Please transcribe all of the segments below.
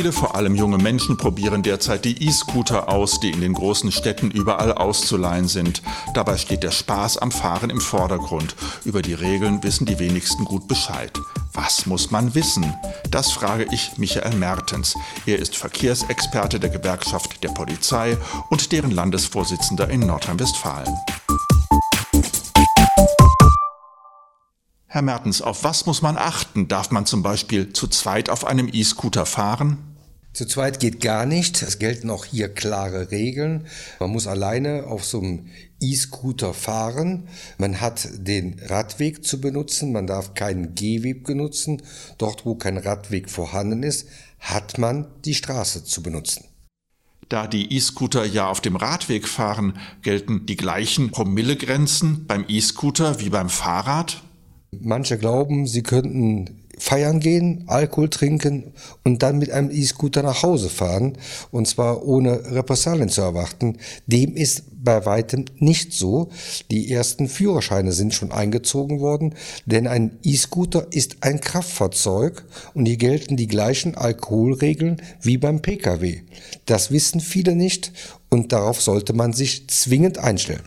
Viele, vor allem junge Menschen, probieren derzeit die E-Scooter aus, die in den großen Städten überall auszuleihen sind. Dabei steht der Spaß am Fahren im Vordergrund. Über die Regeln wissen die wenigsten gut Bescheid. Was muss man wissen? Das frage ich Michael Mertens. Er ist Verkehrsexperte der Gewerkschaft der Polizei und deren Landesvorsitzender in Nordrhein-Westfalen. Herr Mertens, auf was muss man achten? Darf man zum Beispiel zu zweit auf einem E-Scooter fahren? Zu zweit geht gar nicht. Es gelten auch hier klare Regeln. Man muss alleine auf so einem E-Scooter fahren. Man hat den Radweg zu benutzen. Man darf keinen Gehweg benutzen. Dort, wo kein Radweg vorhanden ist, hat man die Straße zu benutzen. Da die E-Scooter ja auf dem Radweg fahren, gelten die gleichen Promillegrenzen beim E-Scooter wie beim Fahrrad? Manche glauben, sie könnten feiern gehen, Alkohol trinken und dann mit einem E-Scooter nach Hause fahren, und zwar ohne Repressalien zu erwarten. Dem ist bei weitem nicht so. Die ersten Führerscheine sind schon eingezogen worden, denn ein E-Scooter ist ein Kraftfahrzeug und hier gelten die gleichen Alkoholregeln wie beim Pkw. Das wissen viele nicht und darauf sollte man sich zwingend einstellen.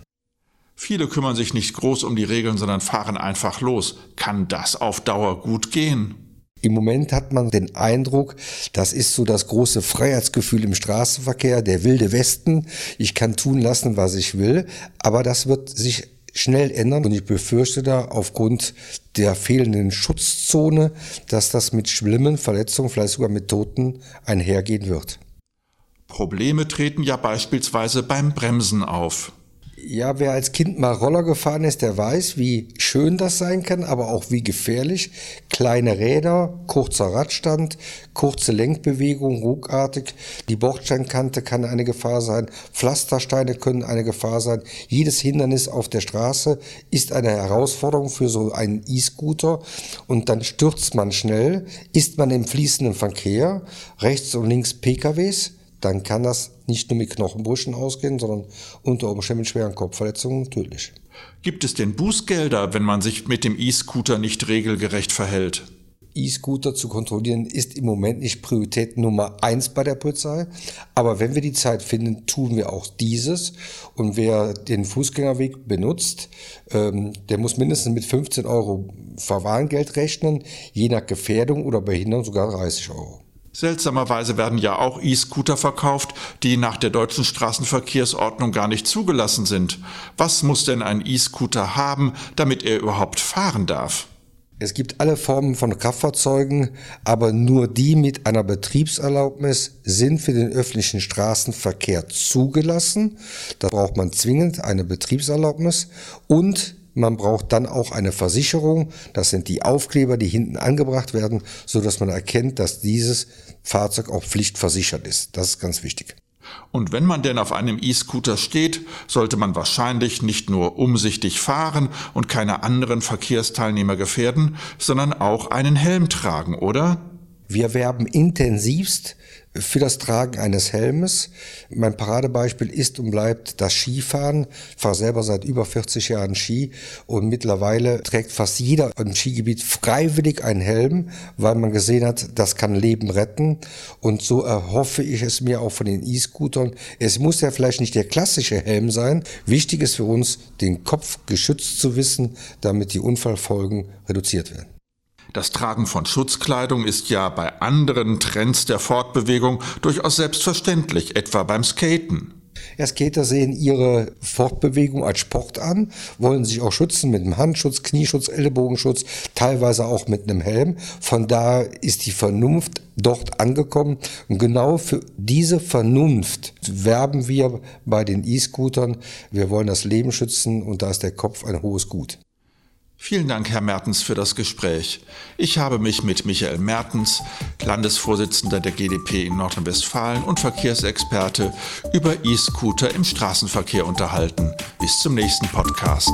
Viele kümmern sich nicht groß um die Regeln, sondern fahren einfach los. Kann das auf Dauer gut gehen? Im Moment hat man den Eindruck, das ist so das große Freiheitsgefühl im Straßenverkehr, der wilde Westen. Ich kann tun lassen, was ich will, aber das wird sich schnell ändern und ich befürchte da aufgrund der fehlenden Schutzzone, dass das mit schlimmen Verletzungen, vielleicht sogar mit Toten einhergehen wird. Probleme treten ja beispielsweise beim Bremsen auf. Ja, wer als Kind mal Roller gefahren ist, der weiß, wie schön das sein kann, aber auch wie gefährlich. Kleine Räder, kurzer Radstand, kurze Lenkbewegung, ruckartig. Die Bordsteinkante kann eine Gefahr sein. Pflastersteine können eine Gefahr sein. Jedes Hindernis auf der Straße ist eine Herausforderung für so einen E-Scooter. Und dann stürzt man schnell, ist man im fließenden Verkehr, rechts und links PKWs dann kann das nicht nur mit Knochenbrüchen ausgehen, sondern unter Umständen mit schweren Kopfverletzungen tödlich. Gibt es denn Bußgelder, wenn man sich mit dem E-Scooter nicht regelgerecht verhält? E-Scooter zu kontrollieren ist im Moment nicht Priorität Nummer eins bei der Polizei. Aber wenn wir die Zeit finden, tun wir auch dieses. Und wer den Fußgängerweg benutzt, ähm, der muss mindestens mit 15 Euro Verwarngeld rechnen, je nach Gefährdung oder Behinderung sogar 30 Euro. Seltsamerweise werden ja auch E-Scooter verkauft, die nach der deutschen Straßenverkehrsordnung gar nicht zugelassen sind. Was muss denn ein E-Scooter haben, damit er überhaupt fahren darf? Es gibt alle Formen von Kraftfahrzeugen, aber nur die mit einer Betriebserlaubnis sind für den öffentlichen Straßenverkehr zugelassen. Da braucht man zwingend eine Betriebserlaubnis und man braucht dann auch eine Versicherung. Das sind die Aufkleber, die hinten angebracht werden, so dass man erkennt, dass dieses Fahrzeug auch pflichtversichert ist. Das ist ganz wichtig. Und wenn man denn auf einem E-Scooter steht, sollte man wahrscheinlich nicht nur umsichtig fahren und keine anderen Verkehrsteilnehmer gefährden, sondern auch einen Helm tragen, oder? Wir werben intensivst für das Tragen eines Helmes. Mein Paradebeispiel ist und bleibt das Skifahren. Ich fahre selber seit über 40 Jahren Ski und mittlerweile trägt fast jeder im Skigebiet freiwillig einen Helm, weil man gesehen hat, das kann Leben retten. Und so erhoffe ich es mir auch von den E-Scootern. Es muss ja vielleicht nicht der klassische Helm sein. Wichtig ist für uns, den Kopf geschützt zu wissen, damit die Unfallfolgen reduziert werden. Das Tragen von Schutzkleidung ist ja bei anderen Trends der Fortbewegung durchaus selbstverständlich, etwa beim Skaten. Ja, Skater sehen ihre Fortbewegung als Sport an, wollen sich auch schützen mit einem Handschutz, Knieschutz, Ellbogenschutz, teilweise auch mit einem Helm. Von da ist die Vernunft dort angekommen. Und genau für diese Vernunft werben wir bei den E-Scootern. Wir wollen das Leben schützen und da ist der Kopf ein hohes Gut. Vielen Dank, Herr Mertens, für das Gespräch. Ich habe mich mit Michael Mertens, Landesvorsitzender der GdP in Nordrhein-Westfalen und Verkehrsexperte, über E-Scooter im Straßenverkehr unterhalten. Bis zum nächsten Podcast.